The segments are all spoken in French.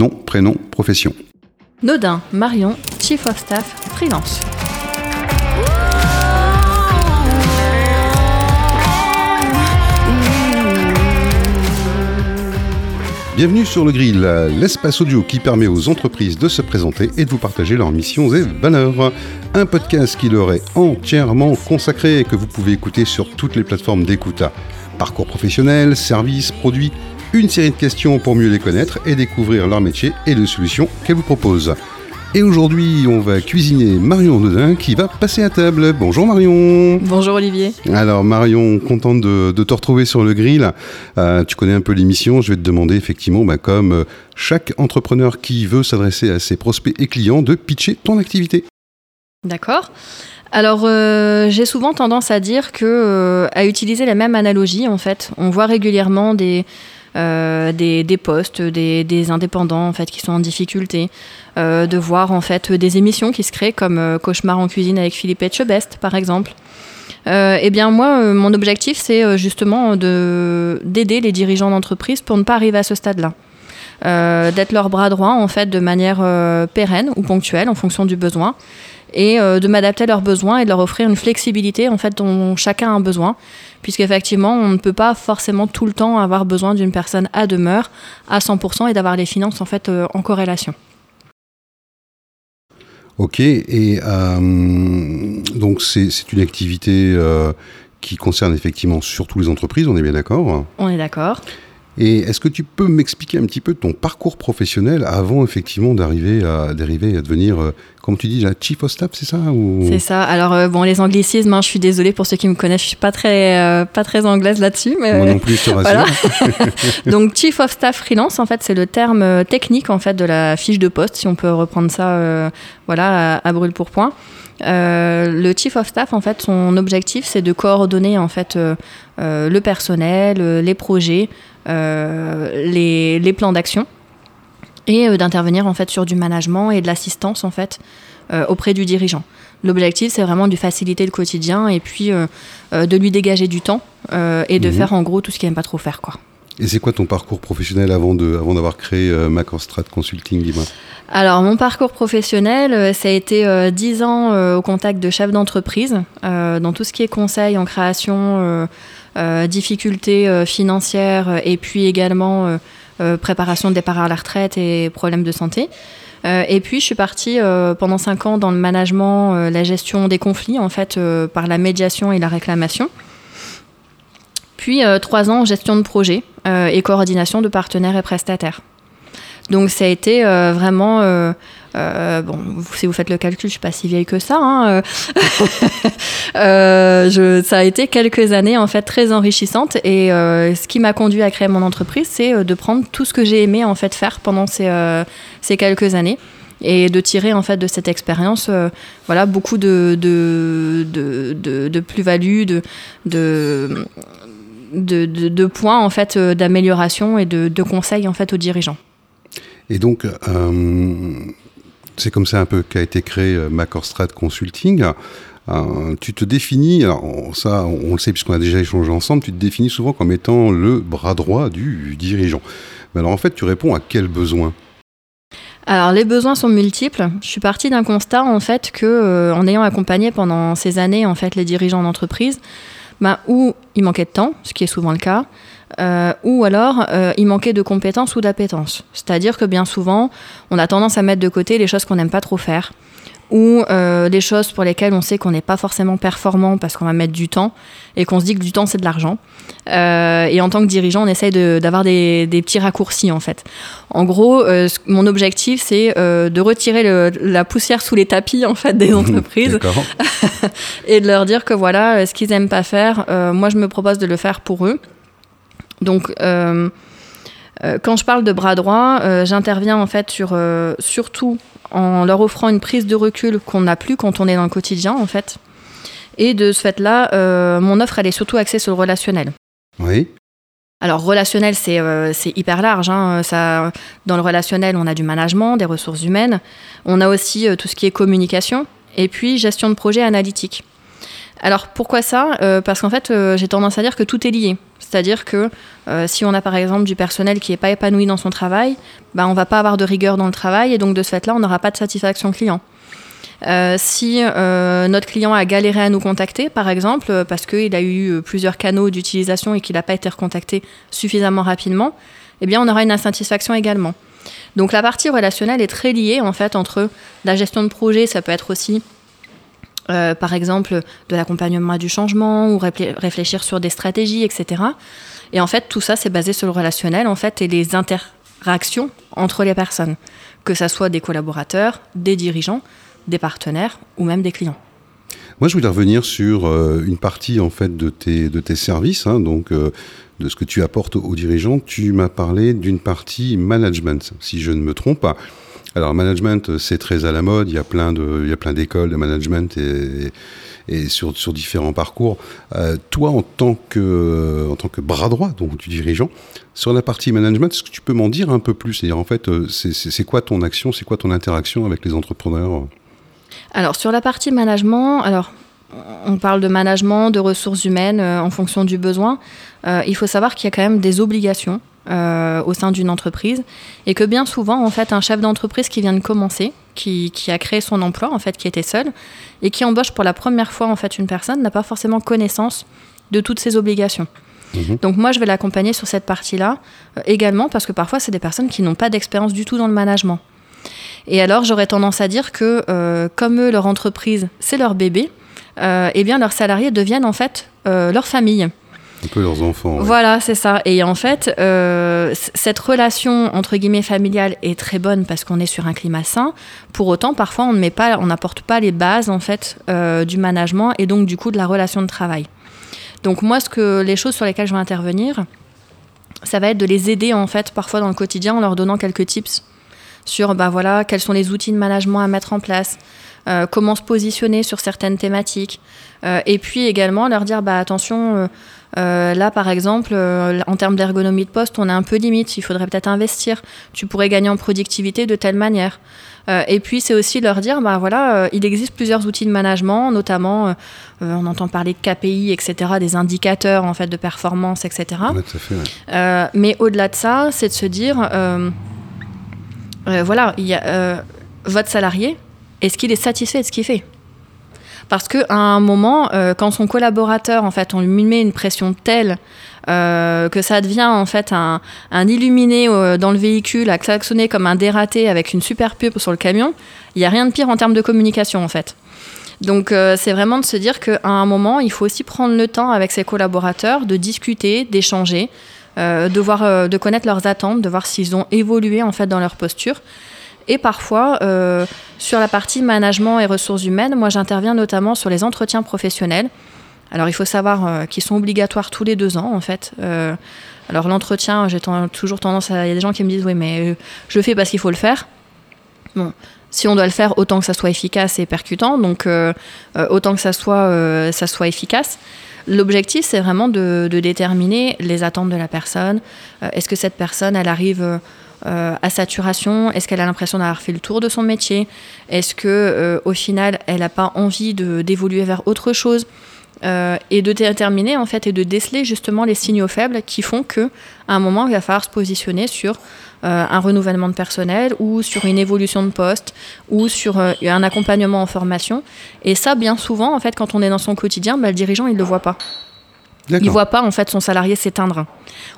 nom, prénom, profession. Nodin, Marion, Chief of Staff, freelance. Bienvenue sur le grill, l'espace audio qui permet aux entreprises de se présenter et de vous partager leurs missions et valeurs. Un podcast qui leur est entièrement consacré et que vous pouvez écouter sur toutes les plateformes d'écoute. Parcours professionnel, services, produits, une série de questions pour mieux les connaître et découvrir leur métier et les solutions qu'elles vous proposent. Et aujourd'hui, on va cuisiner Marion Nodin qui va passer à table. Bonjour Marion. Bonjour Olivier. Alors Marion, contente de, te retrouver sur le grill. Euh, tu connais un peu l'émission. Je vais te demander effectivement, bah, comme euh, chaque entrepreneur qui veut s'adresser à ses prospects et clients, de pitcher ton activité. D'accord. Alors, euh, j'ai souvent tendance à dire que, à utiliser la même analogie, en fait, on voit régulièrement des, euh, des, postes, des, indépendants en fait qui sont en difficulté, euh, de voir en fait des émissions qui se créent comme euh, Cauchemar en cuisine avec Philippe Etchebest par exemple. eh bien moi, mon objectif c'est justement de d'aider les dirigeants d'entreprise pour ne pas arriver à ce stade-là. d'être leur bras droit en fait de manière pérenne ou ponctuelle en fonction du besoin et de m'adapter à leurs besoins et de leur offrir une flexibilité en fait dont chacun a besoin puisqu'effectivement, on ne peut pas forcément tout le temps avoir besoin d'une personne à demeure à 100% et d'avoir les finances en fait euh, en corrélation. Ok, et euh, donc c'est une activité euh, qui concerne effectivement surtout les entreprises, on est bien d'accord? On est d'accord. Et est-ce que tu peux m'expliquer un petit peu ton parcours professionnel avant effectivement d'arriver à, dériver à devenir, euh, comme tu dis, la chief of staff, c'est ça ou... C'est ça. Alors euh, bon, les anglicismes, hein, je suis désolée pour ceux qui me connaissent, je suis pas très, euh, pas très anglaise là-dessus, mais moi non plus, je te voilà. Donc chief of staff freelance, en fait, c'est le terme technique en fait de la fiche de poste, si on peut reprendre ça, voilà, à, à brûle pour point. Euh, le chief of staff, en fait, son objectif, c'est de coordonner en fait euh, euh, le personnel, les projets, les, plans d'action, et d'intervenir en fait sur du management et de l'assistance en fait auprès du dirigeant. L'objectif, c'est vraiment de faciliter le quotidien et puis de lui dégager du temps et de mhm. faire en gros tout ce qu'il n'aime pas trop faire, quoi. Et c'est quoi ton parcours professionnel avant de, avant d'avoir créé euh, Consulting, Alors, mon parcours professionnel, euh, ça a été euh, dix ans euh, au contact de chefs d'entreprise, dans tout ce qui est conseil en création, difficultés financières et puis également préparation de départ à la retraite et problèmes de santé. et puis, je suis partie pendant cinq ans dans le management, la gestion des conflits, en fait, par la médiation et la réclamation. Puis euh, trois ans en gestion de projet euh, et coordination de partenaires et prestataires. Donc ça a été euh, vraiment, bon, si vous faites le calcul, je suis pas si vieille que ça. Hein, ça a été quelques années en fait très enrichissantes et ce qui m'a conduit à créer mon entreprise, c'est de prendre tout ce que j'ai aimé en fait faire pendant ces, ces quelques années et de tirer en fait de cette expérience voilà beaucoup de, de, de, de plus-value de, de, de, points en fait euh, d'amélioration et de, conseils en fait aux dirigeants. Et donc, euh, c'est comme ça un peu qu'a été créé euh, Macorstrat Consulting. tu te définis, alors ça on le sait puisqu'on a déjà échangé ensemble, tu te définis souvent comme étant le bras droit du dirigeant. Mais alors en fait, tu réponds à quels besoins alors les besoins sont multiples. Je suis partie d'un constat en fait que en ayant accompagné pendant ces années en fait les dirigeants d'entreprise, bah, ou il manquait de temps, ce qui est souvent le cas, euh, ou alors euh, il manquait de compétences ou d'appétence. C'est-à-dire que bien souvent, on a tendance à mettre de côté les choses qu'on n'aime pas trop faire ou euh, des choses pour lesquelles on sait qu'on n'est pas forcément performant parce qu'on va mettre du temps et qu'on se dit que du temps c'est de l'argent. Euh, et en tant que dirigeant, on essaye d'avoir des, des, petits raccourcis en fait. En gros, euh, mon objectif c'est de retirer le, la poussière sous les tapis en fait des entreprises et de leur dire que voilà, ce qu'ils aiment pas faire, moi je me propose de le faire pour eux. Donc quand je parle de bras droit, j'interviens en fait sur surtout en leur offrant une prise de recul qu'on n'a plus quand on est dans le quotidien, en fait. Et de ce fait-là, euh, mon offre, elle est surtout axée sur le relationnel. Oui. Alors, relationnel, c'est euh, hyper large. Hein. Ça, dans le relationnel, on a du management, des ressources humaines. On a aussi euh, tout ce qui est communication. Et puis, gestion de projet analytique. Alors pourquoi ça? Euh, Parce qu'en fait, euh, j'ai tendance à dire que tout est lié. C'est-à-dire que euh, si on a par exemple du personnel qui n'est pas épanoui dans son travail, bah, on va pas avoir de rigueur dans le travail et donc de ce fait-là, on n'aura pas de satisfaction client. si notre client a galéré à nous contacter, par exemple, parce qu'il a eu plusieurs canaux d'utilisation et qu'il n'a pas été recontacté suffisamment rapidement, eh bien, on aura une insatisfaction également. Donc la partie relationnelle est très liée en fait entre la gestion de projet, ça peut être aussi euh, par exemple de l'accompagnement du changement ou réfléchir sur des stratégies, etc. Et en fait, tout ça, c'est basé sur le relationnel en fait et les interactions entre les personnes, que ce soit des collaborateurs, des dirigeants, des partenaires ou même des clients. Moi, je voulais revenir sur euh, une partie en fait de tes, de tes services, hein, donc euh, de ce que tu apportes aux dirigeants. Tu m'as parlé d'une partie management, si je ne me trompe pas. Alors, management, c'est très à la mode. Il y a plein de, il y a plein d'écoles de management et, sur, sur, différents parcours. Euh, toi, en tant que, en tant que bras droit donc du dirigeant, sur la partie management, est-ce que tu peux m'en dire un peu plus? C'est-à-dire, en fait, euh, c'est quoi ton action, c'est quoi ton interaction avec les entrepreneurs? Alors, sur la partie management, alors on parle de management, de ressources humaines euh, en fonction du besoin. Euh, il faut savoir qu'il y a quand même des obligations euh, au sein d'une entreprise et que bien souvent, en fait, un chef d'entreprise qui vient de commencer, qui, a créé son emploi, en fait, qui était seul et qui embauche pour la première fois, en fait, une personne n'a pas forcément connaissance de toutes ses obligations. Mhm. Donc moi, je vais l'accompagner sur cette partie-là euh, également parce que parfois, c'est des personnes qui n'ont pas d'expérience du tout dans le management. Et alors, j'aurais tendance à dire que comme eux, leur entreprise, c'est leur bébé, eh bien, leurs salariés deviennent en fait leur famille. Un peu leurs enfants. Voilà, c'est ça. Et en fait, euh, cette relation entre guillemets familiale est très bonne parce qu'on est sur un climat sain. Pour autant, parfois, on n'apporte pas les bases en fait euh, du management et donc du coup de la relation de travail. Donc moi, ce que les choses sur lesquelles je vais intervenir, ça va être de les aider en fait parfois dans le quotidien en leur donnant quelques tips sur bah voilà quels sont les outils de management à mettre en place, euh, comment se positionner sur certaines thématiques, et puis également leur dire bah attention là, par exemple, euh, en termes d'ergonomie de poste, on est un peu limite. Il faudrait peut-être investir. Tu pourrais gagner en productivité de telle manière. Euh, et puis, c'est aussi leur dire, bah voilà, il existe plusieurs outils de management, notamment, on entend parler de KPI, etc., des indicateurs en fait de performance, etc. mais au-delà de ça, c'est de se dire, voilà, il y a, votre salarié, est-ce qu'il est satisfait de ce qu'il fait? Parce qu'à un moment, euh, quand son collaborateur, en fait, on lui met une pression telle euh, que ça devient en fait un, illuminé euh, dans le véhicule, à klaxonner comme un dératé avec une super pub sur le camion, il n'y a rien de pire en termes de communication en fait. Donc c'est vraiment de se dire qu'à un moment, il faut aussi prendre le temps avec ses collaborateurs de discuter, d'échanger, de, voir, de connaître leurs attentes, de voir s'ils ont évolué en fait dans leur posture. Et parfois, euh, sur la partie management et ressources humaines, moi j'interviens notamment sur les entretiens professionnels. Alors il faut savoir euh, qu'ils sont obligatoires tous les deux ans en fait. Euh, alors l'entretien, j'ai toujours tendance à... Il y a des gens qui me disent oui mais je le fais parce qu'il faut le faire. Bon, si on doit le faire, autant que ça soit efficace et percutant, donc autant que ça soit, ça soit efficace. L'objectif, c'est vraiment de, de, déterminer les attentes de la personne. Est-ce que cette personne, elle arrive euh, à saturation Est-ce qu'elle a l'impression d'avoir fait le tour de son métier? Est-ce que euh, au final, elle n'a pas envie d'évoluer vers autre chose? Euh, et de déterminer en fait et de déceler justement les signaux faibles qui font que à un moment il va falloir se positionner sur un renouvellement de personnel ou sur une évolution de poste ou sur un accompagnement en formation. Et ça bien souvent en fait quand on est dans son quotidien bah, le dirigeant il le voit pas il voit pas en fait son salarié s'éteindre.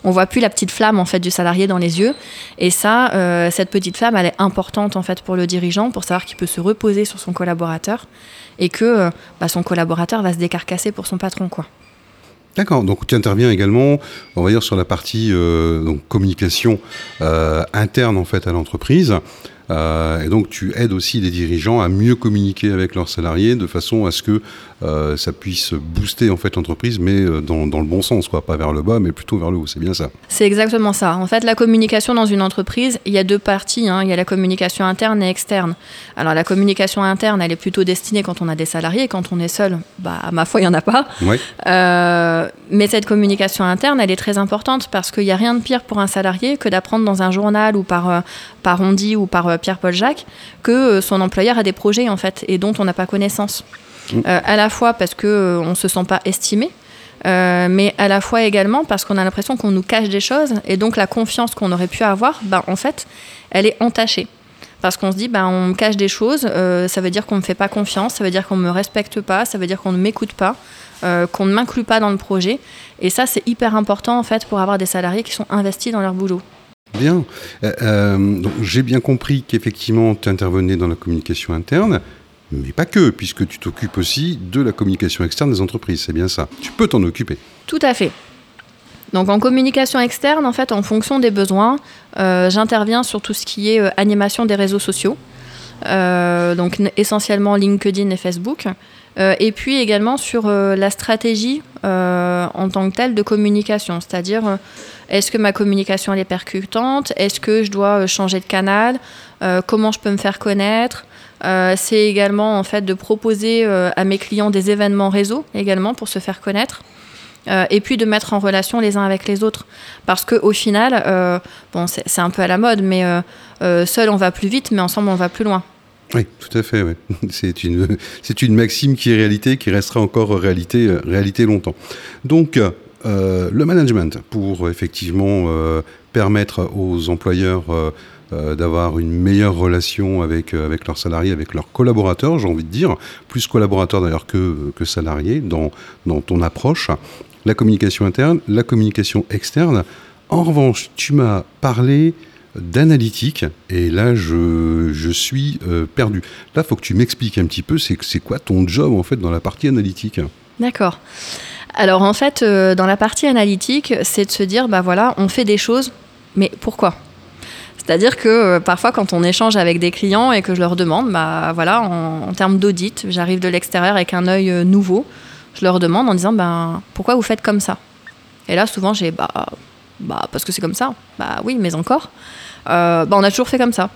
On voit plus la petite flamme en fait du salarié dans les yeux. Et ça, euh, cette petite flamme, elle est importante en fait pour le dirigeant pour savoir qu'il peut se reposer sur son collaborateur et que euh, bah, son collaborateur va se décarcasser pour son patron quoi. D'accord, donc tu interviens également, on va dire, sur la partie euh, donc, communication interne en fait à l'entreprise. Euh, et donc tu aides aussi les dirigeants à mieux communiquer avec leurs salariés de façon à ce que euh, ça puisse booster en fait l'entreprise, mais euh, dans, dans, le bon sens, quoi, pas vers le bas, mais plutôt vers le haut. C'est bien ça. C'est exactement ça. En fait, la communication dans une entreprise, il y a deux parties. Hein. Il y a la communication interne et externe. Alors la communication interne, elle est plutôt destinée quand on a des salariés. Quand on est seul, bah, à ma foi, il n'y en a pas. Mais cette communication interne, elle est très importante parce qu'il n'y a rien de pire pour un salarié que d'apprendre dans un journal ou par, euh, par ou par euh, Pierre-Paul Jacques que son employeur a des projets en fait et dont on n'a pas connaissance. Mmh. à la fois parce qu'on ne se sent pas estimé, mais à la fois également parce qu'on a l'impression qu'on nous cache des choses et donc la confiance qu'on aurait pu avoir, ben, en fait, elle est entachée parce qu'on se dit, ben, on me cache des choses, euh, ça veut dire qu'on ne me fait pas confiance, ça veut dire qu'on ne me respecte pas, ça veut dire qu'on ne m'écoute pas, euh, qu'on ne m'inclut pas dans le projet. Et ça, c'est hyper important en fait pour avoir des salariés qui sont investis dans leur boulot. Bien. Euh, j'ai bien compris qu'effectivement, tu intervenais dans la communication interne, mais pas que, puisque tu t'occupes aussi de la communication externe des entreprises. C'est bien ça. Tu peux t'en occuper. Tout à fait. Donc en communication externe, en fait, en fonction des besoins, euh, j'interviens sur tout ce qui est euh, animation des réseaux sociaux, euh, donc essentiellement LinkedIn et Facebook, et puis également sur la stratégie en tant que telle de communication, c'est-à-dire est-ce que ma communication est percutante, est-ce que je dois changer de canal, comment je peux me faire connaître? C'est également en fait de proposer à mes clients des événements réseau également pour se faire connaître. Euh, et puis de mettre en relation les uns avec les autres. Parce qu'au final, euh, bon, c'est un peu à la mode, mais euh, seul on va plus vite, mais ensemble on va plus loin. Oui, tout à fait. C'est une, une maxime qui est réalité, qui restera encore réalité, réalité longtemps. Donc, le management, pour effectivement permettre aux employeurs d'avoir une meilleure relation avec, avec leurs salariés, avec leurs collaborateurs, j'ai envie de dire, plus collaborateurs d'ailleurs que, que salariés dans, dans ton approche la communication interne, la communication externe. En revanche, tu m'as parlé d'analytique et là je, suis euh, perdu. Là, faut que tu m'expliques un petit peu, c'est, c'est quoi ton job en fait dans la partie analytique? D'accord. Alors en fait, euh, dans la partie analytique, c'est de se dire, bah voilà, on fait des choses, mais pourquoi? C'est-à-dire que euh, parfois, quand on échange avec des clients et que je leur demande, bah voilà, en, termes d'audit, j'arrive de l'extérieur avec un œil nouveau je leur demande en disant ben, pourquoi vous faites comme ça? Et là, souvent, j'ai bah, bah, parce que c'est comme ça. Bah oui, mais encore. Euh, bah, on a toujours fait comme ça.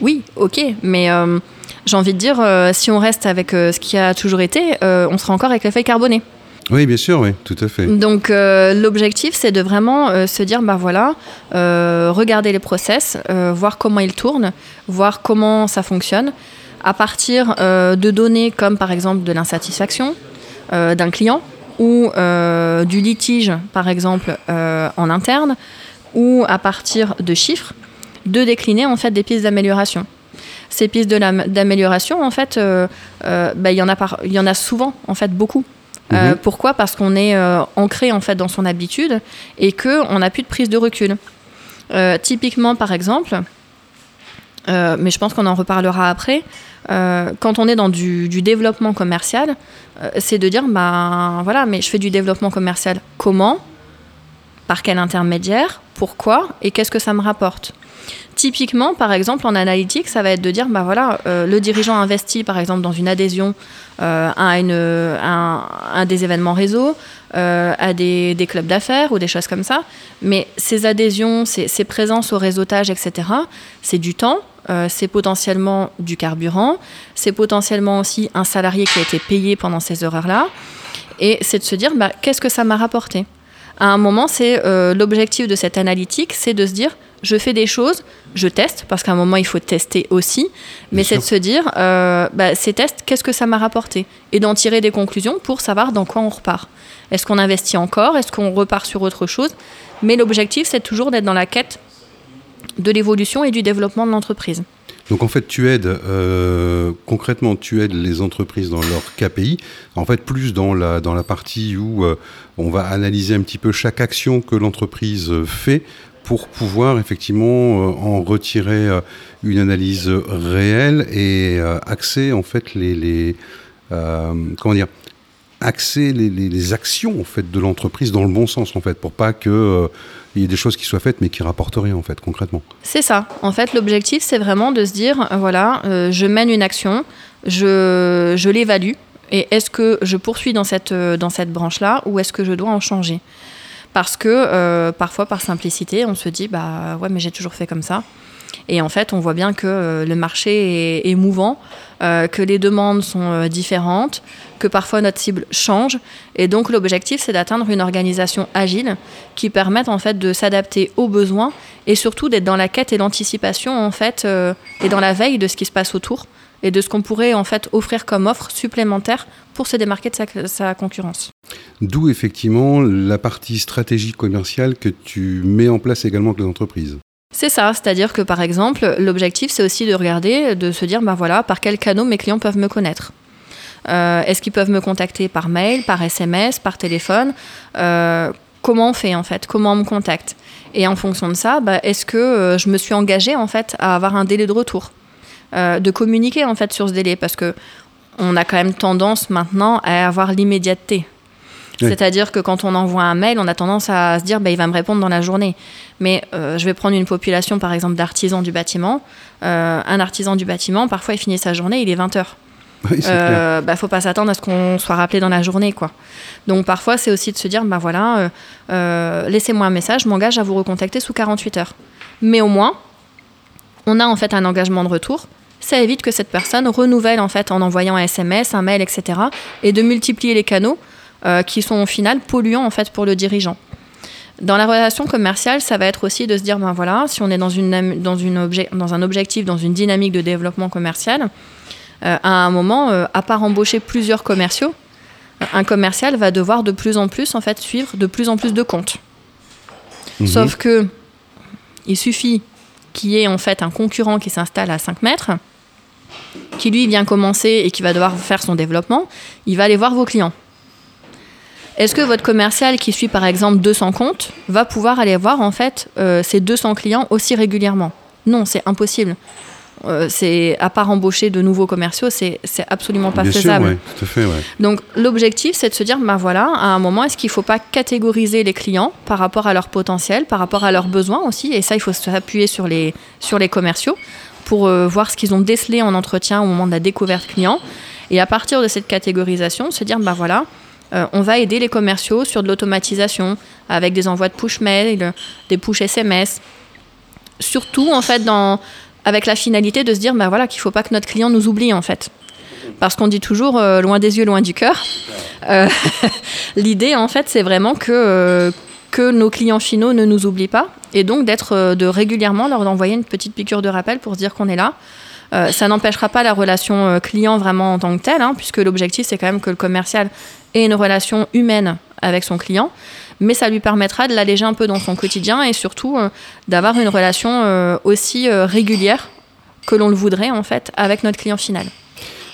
Oui, ok, mais euh, j'ai envie de dire, euh, si on reste avec ce qui a toujours été, on sera encore avec la feuille carbonée. Oui, bien sûr, oui, tout à fait. Donc l'objectif, c'est de vraiment se dire, bah voilà, regarder les process, voir comment ils tournent, voir comment ça fonctionne, à partir de données comme par exemple de l'insatisfaction, euh, d'un client ou euh, du litige, par exemple, euh, en interne, ou à partir de chiffres, de décliner en fait des pistes d'amélioration. Ces pistes d'amélioration, en fait, bah, il y, en a y en a souvent, en fait, beaucoup. Mhm. pourquoi? Parce qu'on est ancré en fait dans son habitude et qu'on n'a plus de prise de recul. typiquement, par exemple, mais je pense qu'on en reparlera après, euh, quand on est dans du, développement commercial, euh, c'est de dire, ben voilà, mais je fais du développement commercial comment? Par quel intermédiaire? Pourquoi? Et qu'est-ce que ça me rapporte? Typiquement, par exemple, en analytique, ça va être de dire, ben voilà, euh, le dirigeant investit, par exemple, dans une adhésion à, une, un, des événements réseau, à des, clubs d'affaires ou des choses comme ça. Mais ces adhésions, ces, ces présences au réseautage, etc., c'est du temps, euh, c'est potentiellement du carburant, c'est potentiellement aussi un salarié qui a été payé pendant ces heures-là. Et c'est de se dire, bah, qu'est-ce que ça m'a rapporté? À un moment, c'est euh, l'objectif de cette analytique, c'est de se dire, je fais des choses, je teste, parce qu'à un moment, il faut tester aussi, mais c'est de se dire, euh, bah, ces tests, qu'est-ce que ça m'a rapporté? Et d'en tirer des conclusions pour savoir dans quoi on repart. Est-ce qu'on investit encore? Est-ce qu'on repart sur autre chose? Mais l'objectif, c'est toujours d'être dans la quête de l'évolution et du développement de l'entreprise. Donc en fait, tu aides euh, concrètement, tu aides les entreprises dans leur KPI. En fait, plus dans la dans la partie où euh, on va analyser un petit peu chaque action que l'entreprise fait pour pouvoir effectivement euh, en retirer une analyse réelle et axer en fait les, comment dire axer les, actions en fait de l'entreprise dans le bon sens en fait pour pas que y a des choses qui soient faites mais qui rapportent rien en fait concrètement. C'est ça. En fait, l'objectif c'est vraiment de se dire voilà, euh, je mène une action, je, je l'évalue et est-ce que je poursuis dans cette, euh, dans cette branche-là ou est-ce que je dois en changer? Parce que euh, parfois par simplicité, on se dit bah ouais mais j'ai toujours fait comme ça. Et en fait, on voit bien que le marché est, mouvant, que les demandes sont différentes, que parfois notre cible change. Et donc l'objectif, c'est d'atteindre une organisation agile qui permette en fait de s'adapter aux besoins et surtout d'être dans la quête et l'anticipation en fait et dans la veille de ce qui se passe autour et de ce qu'on pourrait en fait offrir comme offre supplémentaire pour se démarquer de sa, concurrence. D'où effectivement la partie stratégie commerciale que tu mets en place également avec les entreprises. C'est ça, c'est-à-dire que par exemple, l'objectif c'est aussi de regarder, de se dire, ben voilà, par quels canaux mes clients peuvent me connaître. Euh, est-ce qu'ils peuvent me contacter par mail, par SMS, par téléphone? Euh, Comment on fait en fait? Comment on me contacte? Et en fonction de ça, bah, est-ce que euh, je me suis engagée en fait à avoir un délai de retour? Euh, de communiquer en fait sur ce délai parce que on a quand même tendance maintenant à avoir l'immédiateté. C'est-à-dire que quand on envoie un mail, on a tendance à se dire bah, il va me répondre dans la journée. Mais euh, je vais prendre une population par exemple d'artisans du bâtiment. Euh, un artisan du bâtiment, parfois il finit sa journée, il est 20h. Il ne bah, faut pas s'attendre à ce qu'on soit rappelé dans la journée. quoi. Donc parfois c'est aussi de se dire bah voilà, laissez-moi un message, je m'engage à vous recontacter sous 48 heures. Mais au moins, on a en fait un engagement de retour ça évite que cette personne renouvelle en fait en envoyant un SMS, un mail, etc. et de multiplier les canaux euh, qui sont au final polluants en fait pour le dirigeant. Dans la relation commerciale, ça va être aussi de se dire ben voilà, si on est dans, une, dans, une dans un objectif, dans une dynamique de développement commercial, euh, à un moment, euh, à part embaucher plusieurs commerciaux, un commercial va devoir de plus en plus en fait suivre de plus en plus de comptes. Mhm. Sauf que il suffit qu'il y ait en fait un concurrent qui s'installe à 5 mètres qui lui vient commencer et qui va devoir faire son développement, il va aller voir vos clients. Est-ce que votre commercial qui suit par exemple 200 comptes va pouvoir aller voir en fait euh, ces 200 clients aussi régulièrement? Non, c'est impossible. Euh, c'est à part embaucher de nouveaux commerciaux, c'est absolument pas faisable. Donc l'objectif, c'est de se dire, ben voilà, à un moment, est-ce qu'il ne faut pas catégoriser les clients par rapport à leur potentiel, par rapport à leurs besoins aussi, et ça, il faut s'appuyer sur les sur les commerciaux pour euh, voir ce qu'ils ont décelé en entretien au moment de la découverte client. Et à partir de cette catégorisation, se dire, bah voilà, euh, on va aider les commerciaux sur de l'automatisation, avec des envois de push mail, des push SMS. Surtout, en fait, dans, avec la finalité de se dire, bah voilà, qu'il ne faut pas que notre client nous oublie, en fait. Parce qu'on dit toujours, euh, loin des yeux, loin du cœur. L'idée, en fait, c'est vraiment que, que nos clients finaux ne nous oublient pas et donc d'être euh, de régulièrement leur envoyer une petite piqûre de rappel pour dire qu'on est là. Euh, ça n'empêchera pas la relation euh, client vraiment en tant que telle, hein, puisque l'objectif c'est quand même que le commercial ait une relation humaine avec son client, mais ça lui permettra de l'alléger un peu dans son quotidien et surtout d'avoir une relation aussi régulière que l'on le voudrait en fait avec notre client final.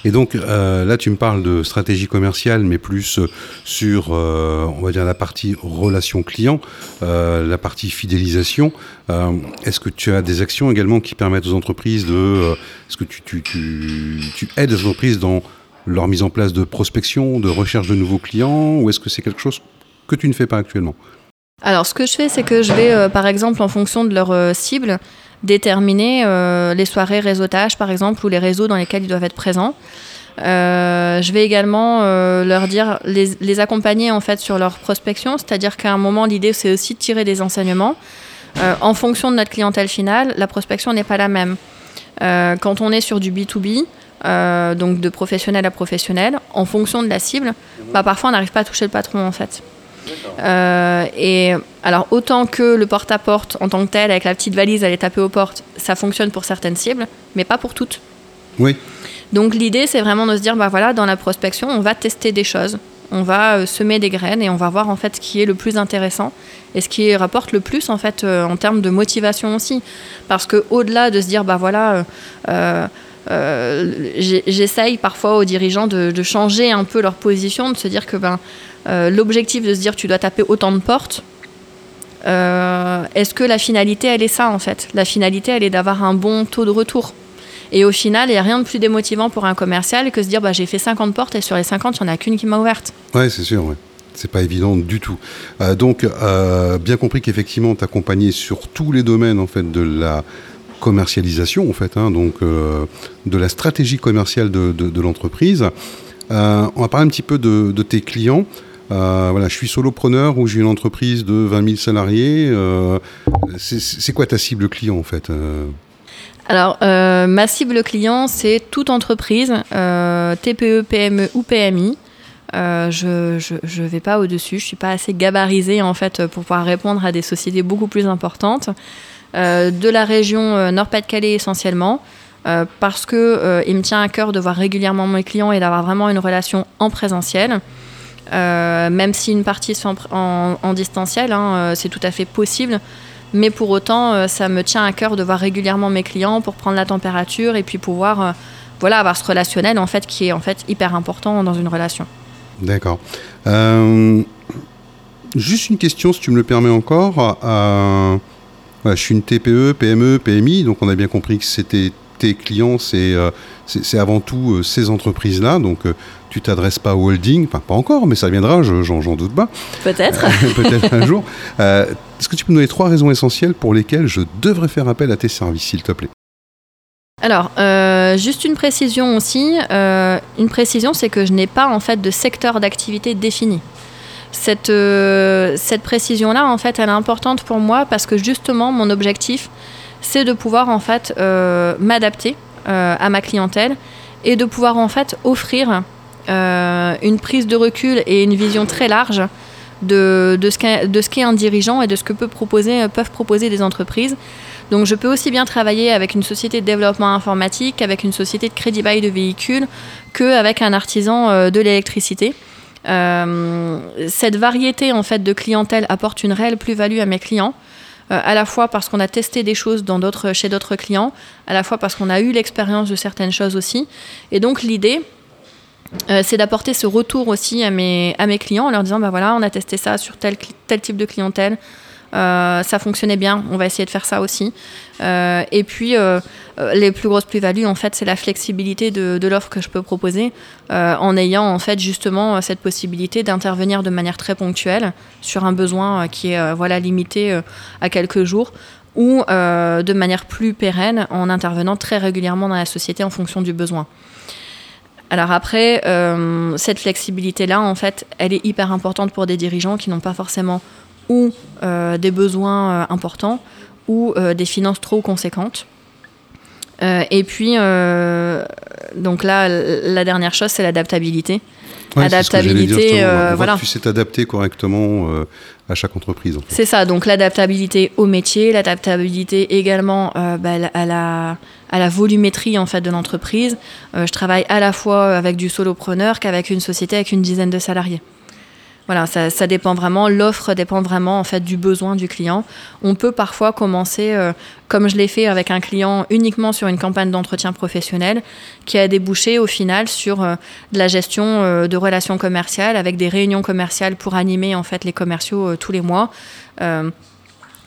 Et donc euh, là, tu me parles de stratégie commerciale, mais plus euh, sur, euh, on va dire, la partie relation client, la partie fidélisation. Est-ce que tu as des actions également qui permettent aux entreprises de... Est-ce que tu, aides les entreprises dans leur mise en place de prospection, de recherche de nouveaux clients, ou est-ce que c'est quelque chose que tu ne fais pas actuellement? Alors, ce que je fais, c'est que je vais, par exemple, en fonction de leur cible, déterminer euh, les soirées réseautage, par exemple, ou les réseaux dans lesquels ils doivent être présents. Euh, je vais également euh, leur dire, les, accompagner en fait sur leur prospection, c'est-à-dire qu'à un moment, l'idée c'est aussi de tirer des enseignements. en fonction de notre clientèle finale, la prospection n'est pas la même. quand on est sur du B2B, donc de professionnel à professionnel, en fonction de la cible, bah, parfois on n'arrive pas à toucher le patron en fait. Euh, et alors, autant que le porte-à-porte en tant que tel, avec la petite valise, aller taper aux portes, ça fonctionne pour certaines cibles, mais pas pour toutes. Oui. Donc, l'idée, c'est vraiment de se dire, bah voilà, dans la prospection, on va tester des choses. On va euh, semer des graines et on va voir en fait ce qui est le plus intéressant et ce qui rapporte le plus en fait euh, en termes de motivation aussi. Parce que au-delà de se dire, bah voilà, j'essaye parfois aux dirigeants de, de, changer un peu leur position, de se dire que ben euh, l'objectif de se dire tu dois taper autant de portes, euh, est-ce que la finalité, elle est ça en fait? La finalité, elle est d'avoir un bon taux de retour. Et au final, il n'y a rien de plus démotivant pour un commercial que se dire bah, j'ai fait 50 portes et sur les 50, il n'y en a qu'une qui m'a ouverte. Ouais, c'est sûr, ouais. C'est pas évident du tout. Euh, donc, bien compris qu'effectivement, t'accompagner sur tous les domaines en fait de la commercialisation, en fait, hein, donc de la stratégie commerciale de, l'entreprise. on va parler un petit peu de, de tes clients. Euh, voilà, je suis solopreneur ou j'ai une entreprise de 20 000 salariés. Euh, c'est quoi ta cible client en fait euh? Alors, ma cible client, c'est toute entreprise, TPE, PME ou PMI. je ne vais pas au-dessus, je suis pas assez gabarisée en fait pour pouvoir répondre à des sociétés beaucoup plus importantes. de la région Nord-Pas-de-Calais essentiellement, parce que il me tient à cœur de voir régulièrement mes clients et d'avoir vraiment une relation en présentiel. Euh, même si une partie est en, distanciel, hein, c'est tout à fait possible. Mais pour autant, ça me tient à cœur de voir régulièrement mes clients pour prendre la température et puis pouvoir voilà, avoir ce relationnel en fait, qui est en fait hyper important dans une relation. D'accord. juste une question, si tu me le permets encore. je suis une TPE, PME, PMI, donc on a bien compris que c'était tes clients, c'est euh, c'est avant tout euh, ces entreprises-là. Donc, euh, tu t'adresses pas au holding, enfin pas encore, mais ça viendra, j'en doute pas. Peut-être. Peut-être un jour. Est-ce que tu peux nous donner trois raisons essentielles pour lesquelles je devrais faire appel à tes services, s'il te plaît? Alors, juste une précision aussi. une précision, c'est que je n'ai pas en fait de secteur d'activité défini. Cette, cette précision-là, en fait, elle est importante pour moi parce que justement, mon objectif, c'est de pouvoir en fait euh, m'adapter euh, à ma clientèle et de pouvoir en fait offrir euh, une prise de recul et une vision très large de, de ce qu'est un dirigeant et de ce que peut proposer, peuvent proposer des entreprises. Donc je peux aussi bien travailler avec une société de développement informatique, avec une société de crédit bail de véhicules, qu'avec un artisan de l'électricité. cette variété en fait de clientèle apporte une réelle plus-value à mes clients. Euh, à la fois parce qu'on a testé des choses chez d'autres clients, à la fois parce qu'on a eu l'expérience de certaines choses aussi. Et donc l'idée, euh, c'est d'apporter ce retour aussi à mes, clients en leur disant, bah voilà, on a testé ça sur tel, tel type de clientèle, ça fonctionnait bien, on va essayer de faire ça aussi. Euh, et puis, euh, les plus grosses plus-values, en fait, c'est la flexibilité de, l'offre que je peux proposer, en ayant en fait justement cette possibilité d'intervenir de manière très ponctuelle sur un besoin qui est voilà limité à quelques jours ou de manière plus pérenne en intervenant très régulièrement dans la société en fonction du besoin. Alors après, cette flexibilité-là, en fait, elle est hyper importante pour des dirigeants qui n'ont pas forcément ou euh, des besoins euh, importants ou euh, des finances trop conséquentes. et puis, donc là, la dernière chose, c'est l'adaptabilité. L'adaptabilité, voilà. Tu sais t'adapter correctement à chaque entreprise. C'est ça, donc l'adaptabilité au métier, l'adaptabilité également bah, à, la, à la volumétrie en fait de l'entreprise. je travaille à la fois avec du solopreneur qu'avec une société avec une dizaine de salariés. Voilà, ça, dépend vraiment. L'offre dépend vraiment en fait du besoin du client. On peut parfois commencer, euh, comme je l'ai fait avec un client, uniquement sur une campagne d'entretien professionnel, qui a débouché au final sur euh, de la gestion euh, de relations commerciales avec des réunions commerciales pour animer en fait les commerciaux tous les mois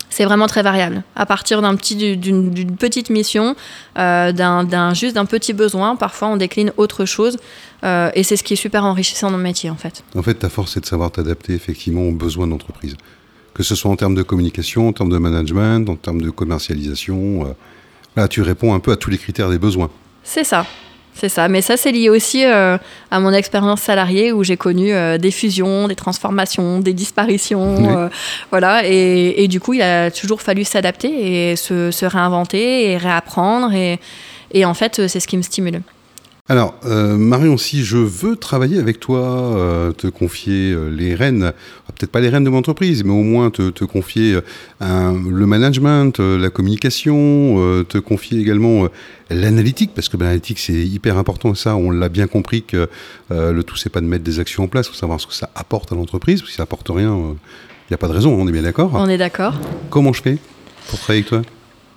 c'est vraiment très variable. À partir d'un petit, d'une, petite mission, euh, d'un, juste d'un petit besoin, parfois on décline autre chose. Euh, et c'est ce qui est super enrichissant dans le métier, en fait. En fait, ta force, c'est de savoir t'adapter effectivement aux besoins d'entreprise. Que ce soit en termes de communication, en termes de management, en termes de commercialisation. Euh, là, tu réponds un peu à tous les critères des besoins. C'est ça. C'est ça, mais ça c'est lié aussi euh, à mon expérience salariée où j'ai connu euh, des fusions, des transformations, des disparitions, euh, voilà. Et, du coup, il a toujours fallu s'adapter et se, réinventer et réapprendre. Et, et en fait, c'est ce qui me stimule. Alors, euh, Marion, si je veux travailler avec toi, euh, te confier euh, les rênes, peut-être pas les rênes de mon entreprise, mais au moins te, confier le management, la communication, te confier également l'analytique, parce que l'analytique c'est hyper important, ça on l'a bien compris que le tout c'est pas de mettre des actions en place, il faut savoir ce que ça apporte à l'entreprise, si ça apporte rien, il n'y a pas de raison, on est bien d'accord On est d'accord. Comment je fais pour travailler avec toi?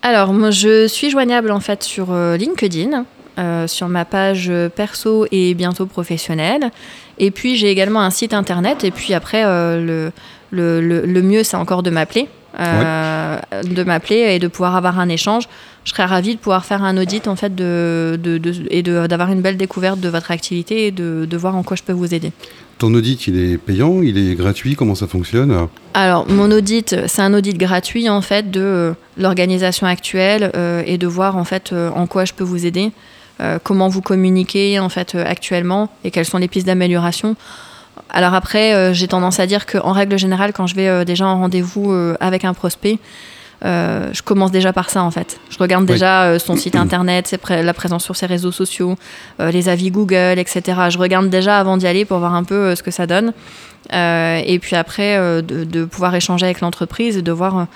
Alors, moi, je suis joignable en fait sur LinkedIn. Euh, sur ma page perso et bientôt professionnelle. Et puis j'ai également un site internet. Et puis après, euh, le, le, le, mieux, c'est encore de m'appeler. Euh, de m'appeler et de pouvoir avoir un échange. Je serais ravie de pouvoir faire un audit en fait de, de, de et d'avoir une belle découverte de votre activité et de, de voir en quoi je peux vous aider. Ton audit, il est payant, il est gratuit, comment ça fonctionne? Alors, mon audit, c'est un audit gratuit en fait de l'organisation actuelle et de voir en fait en quoi je peux vous aider. Euh, comment vous communiquez en fait euh, actuellement et quelles sont les pistes d'amélioration. Alors après, euh, j'ai tendance à dire qu'en règle générale, quand je vais déjà en rendez-vous avec un prospect, je commence déjà par ça en fait. Je regarde déjà son site internet, la présence sur ses réseaux sociaux, les avis Google, etc. Je regarde déjà avant d'y aller pour voir un peu ce que ça donne. et puis après, de, pouvoir échanger avec l'entreprise et de voir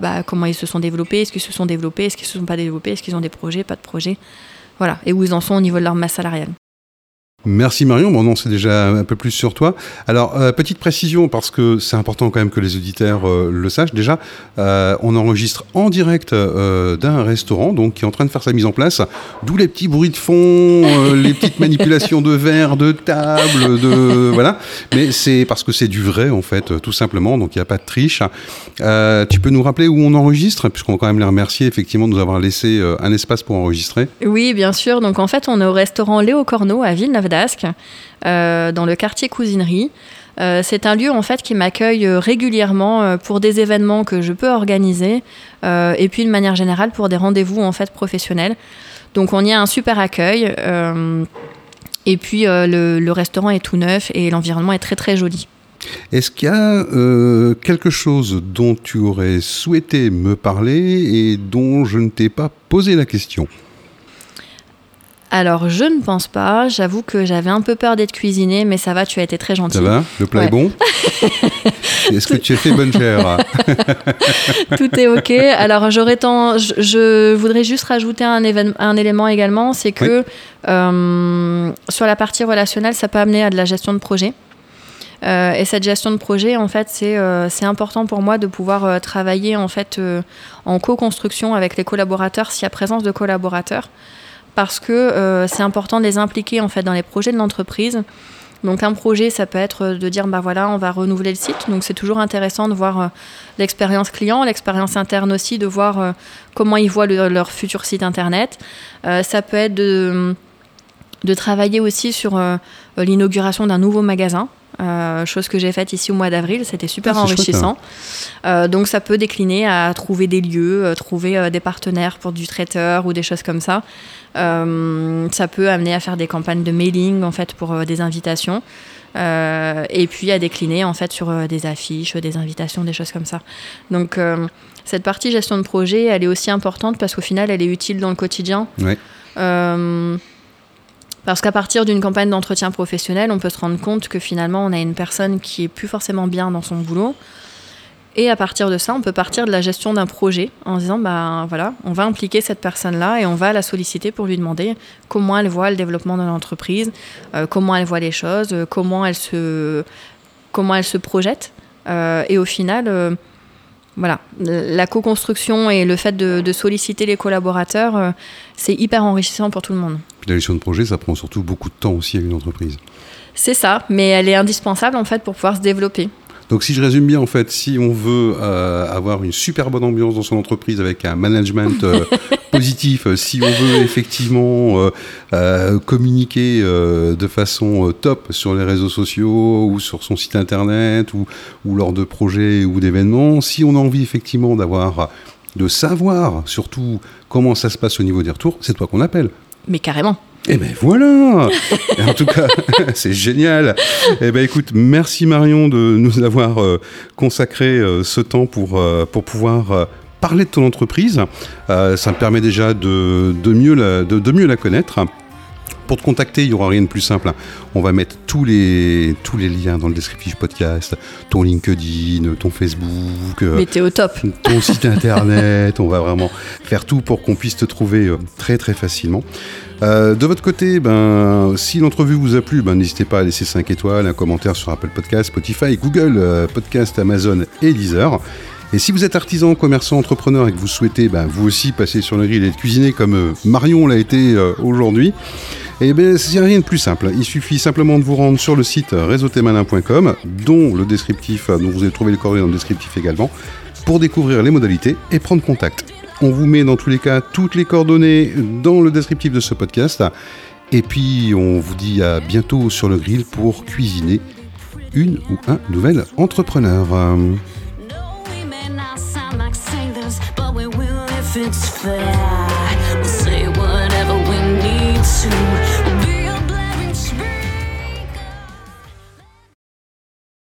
bah, comment ils se sont développés, est-ce qu'ils se sont développés, est-ce qu'ils ne se sont pas développés, est-ce qu'ils ont des projets, pas de projets. Voilà, et où ils en sont au niveau de leur masse salariale. Merci Marion, bon non c'est déjà un peu plus sur toi. Alors euh, petite précision parce que c'est important quand même que les auditeurs euh, le sachent déjà, euh, on enregistre en direct d'un restaurant donc qui est en train de faire sa mise en place, d'où les petits bruits de fond, les petites manipulations de verre, de table, de voilà. Mais c'est parce que c'est du vrai en fait tout simplement, donc il n'y a pas de triche. tu peux nous rappeler où on enregistre? Puisqu'on va quand même les remercier effectivement de nous avoir laissé un espace pour enregistrer. Oui bien sûr, donc en fait on est au restaurant Léo Corneau à Villeneuve euh, dans le quartier Cousinerie. Euh, c'est un lieu en fait qui m'accueille euh, régulièrement pour des événements que je peux organiser et puis de manière générale pour des rendez-vous en fait professionnels. Donc on y a un super accueil et puis le, restaurant est tout neuf et l'environnement est très très joli. Est-ce qu'il y a quelque chose dont tu aurais souhaité me parler et dont je ne t'ai pas posé la question? Alors, je ne pense pas. J'avoue que j'avais un peu peur d'être cuisinée, mais ça va, tu as été très gentil. Ça va? Le plat est bon? Est-ce que tu as fait bonne chère? Tout est OK. Alors, j'aurais tant... je, voudrais juste rajouter un, un élément également c'est que euh, sur la partie relationnelle, ça peut amener à de la gestion de projet. Euh, et cette gestion de projet, en fait, c'est euh, important pour moi de pouvoir travailler en fait en co-construction avec les collaborateurs s'il y a présence de collaborateurs parce que euh, c'est important de les impliquer en fait dans les projets de l'entreprise. Donc un projet, ça peut être de dire bah voilà, on va renouveler le site. Donc c'est toujours intéressant de voir euh, l'expérience client, l'expérience interne aussi, de voir euh, comment ils voient leur futur site internet. ça peut être de, de travailler aussi sur l'inauguration d'un nouveau magasin. chose que j'ai faite ici au mois d'avril, c'était super ah, enrichissant. Hein. donc ça peut décliner à trouver des lieux, trouver des partenaires pour du traiteur ou des choses comme ça. Euh, ça peut amener à faire des campagnes de mailing en fait pour euh, des invitations. Euh, et puis à décliner en fait sur des affiches, des invitations, des choses comme ça. Donc cette partie gestion de projet, elle est aussi importante parce qu'au final, elle est utile dans le quotidien. Parce qu'à partir d'une campagne d'entretien professionnel, on peut se rendre compte que finalement, on a une personne qui est plus forcément bien dans son boulot, et à partir de ça, on peut partir de la gestion d'un projet en disant, bah voilà, on va impliquer cette personne-là et on va la solliciter pour lui demander comment elle voit le développement de l'entreprise, euh, comment elle voit les choses, euh, comment elle se, comment elle se projette. Euh, et au final, voilà, la co-construction et le fait de, solliciter les collaborateurs, c'est hyper enrichissant pour tout le monde. Puis la gestion de projet, ça prend surtout beaucoup de temps aussi à une entreprise. C'est ça, mais elle est indispensable en fait pour pouvoir se développer. Donc si je résume bien, en fait, si on veut euh, avoir une super bonne ambiance dans son entreprise avec un management euh, positif, euh, si on veut effectivement communiquer de façon top sur les réseaux sociaux ou sur son site internet ou, ou lors de projets ou d'événements, si on a envie effectivement d'avoir de savoir surtout comment ça se passe au niveau des retours, c'est toi qu'on appelle. Mais carrément. Eh ben voilà En tout cas, c'est génial Eh ben écoute, merci Marion de nous avoir euh, consacré euh, ce temps pour, euh, pouvoir parler de ton entreprise. ça me permet déjà de mieux la connaître. Pour te contacter, il n'y aura rien de plus simple. On va mettre tous les, tous les liens dans le descriptif podcast, ton LinkedIn, ton Facebook, au top. ton site internet. on va vraiment faire tout pour qu'on puisse te trouver très très facilement. Euh, de votre côté, ben, si l'entrevue vous a plu, ben, n'hésitez pas à laisser 5 étoiles, un commentaire sur Apple Podcast, Spotify, Google euh, Podcast, Amazon et Deezer. Et si vous êtes artisan, commerçant, entrepreneur et que vous souhaitez ben, vous aussi passer sur le grill et cuisiner comme euh, Marion l'a été aujourd'hui, eh bien, c'est rien de plus simple. Il suffit simplement de vous rendre sur le site réseautémalin.com, dont le descriptif, dont vous allez trouver le coordonnées dans le descriptif également, pour découvrir les modalités et prendre contact. On vous met dans tous les cas toutes les coordonnées dans le descriptif de ce podcast. Et puis on vous dit à bientôt sur le grill pour cuisiner une ou un nouvel entrepreneur.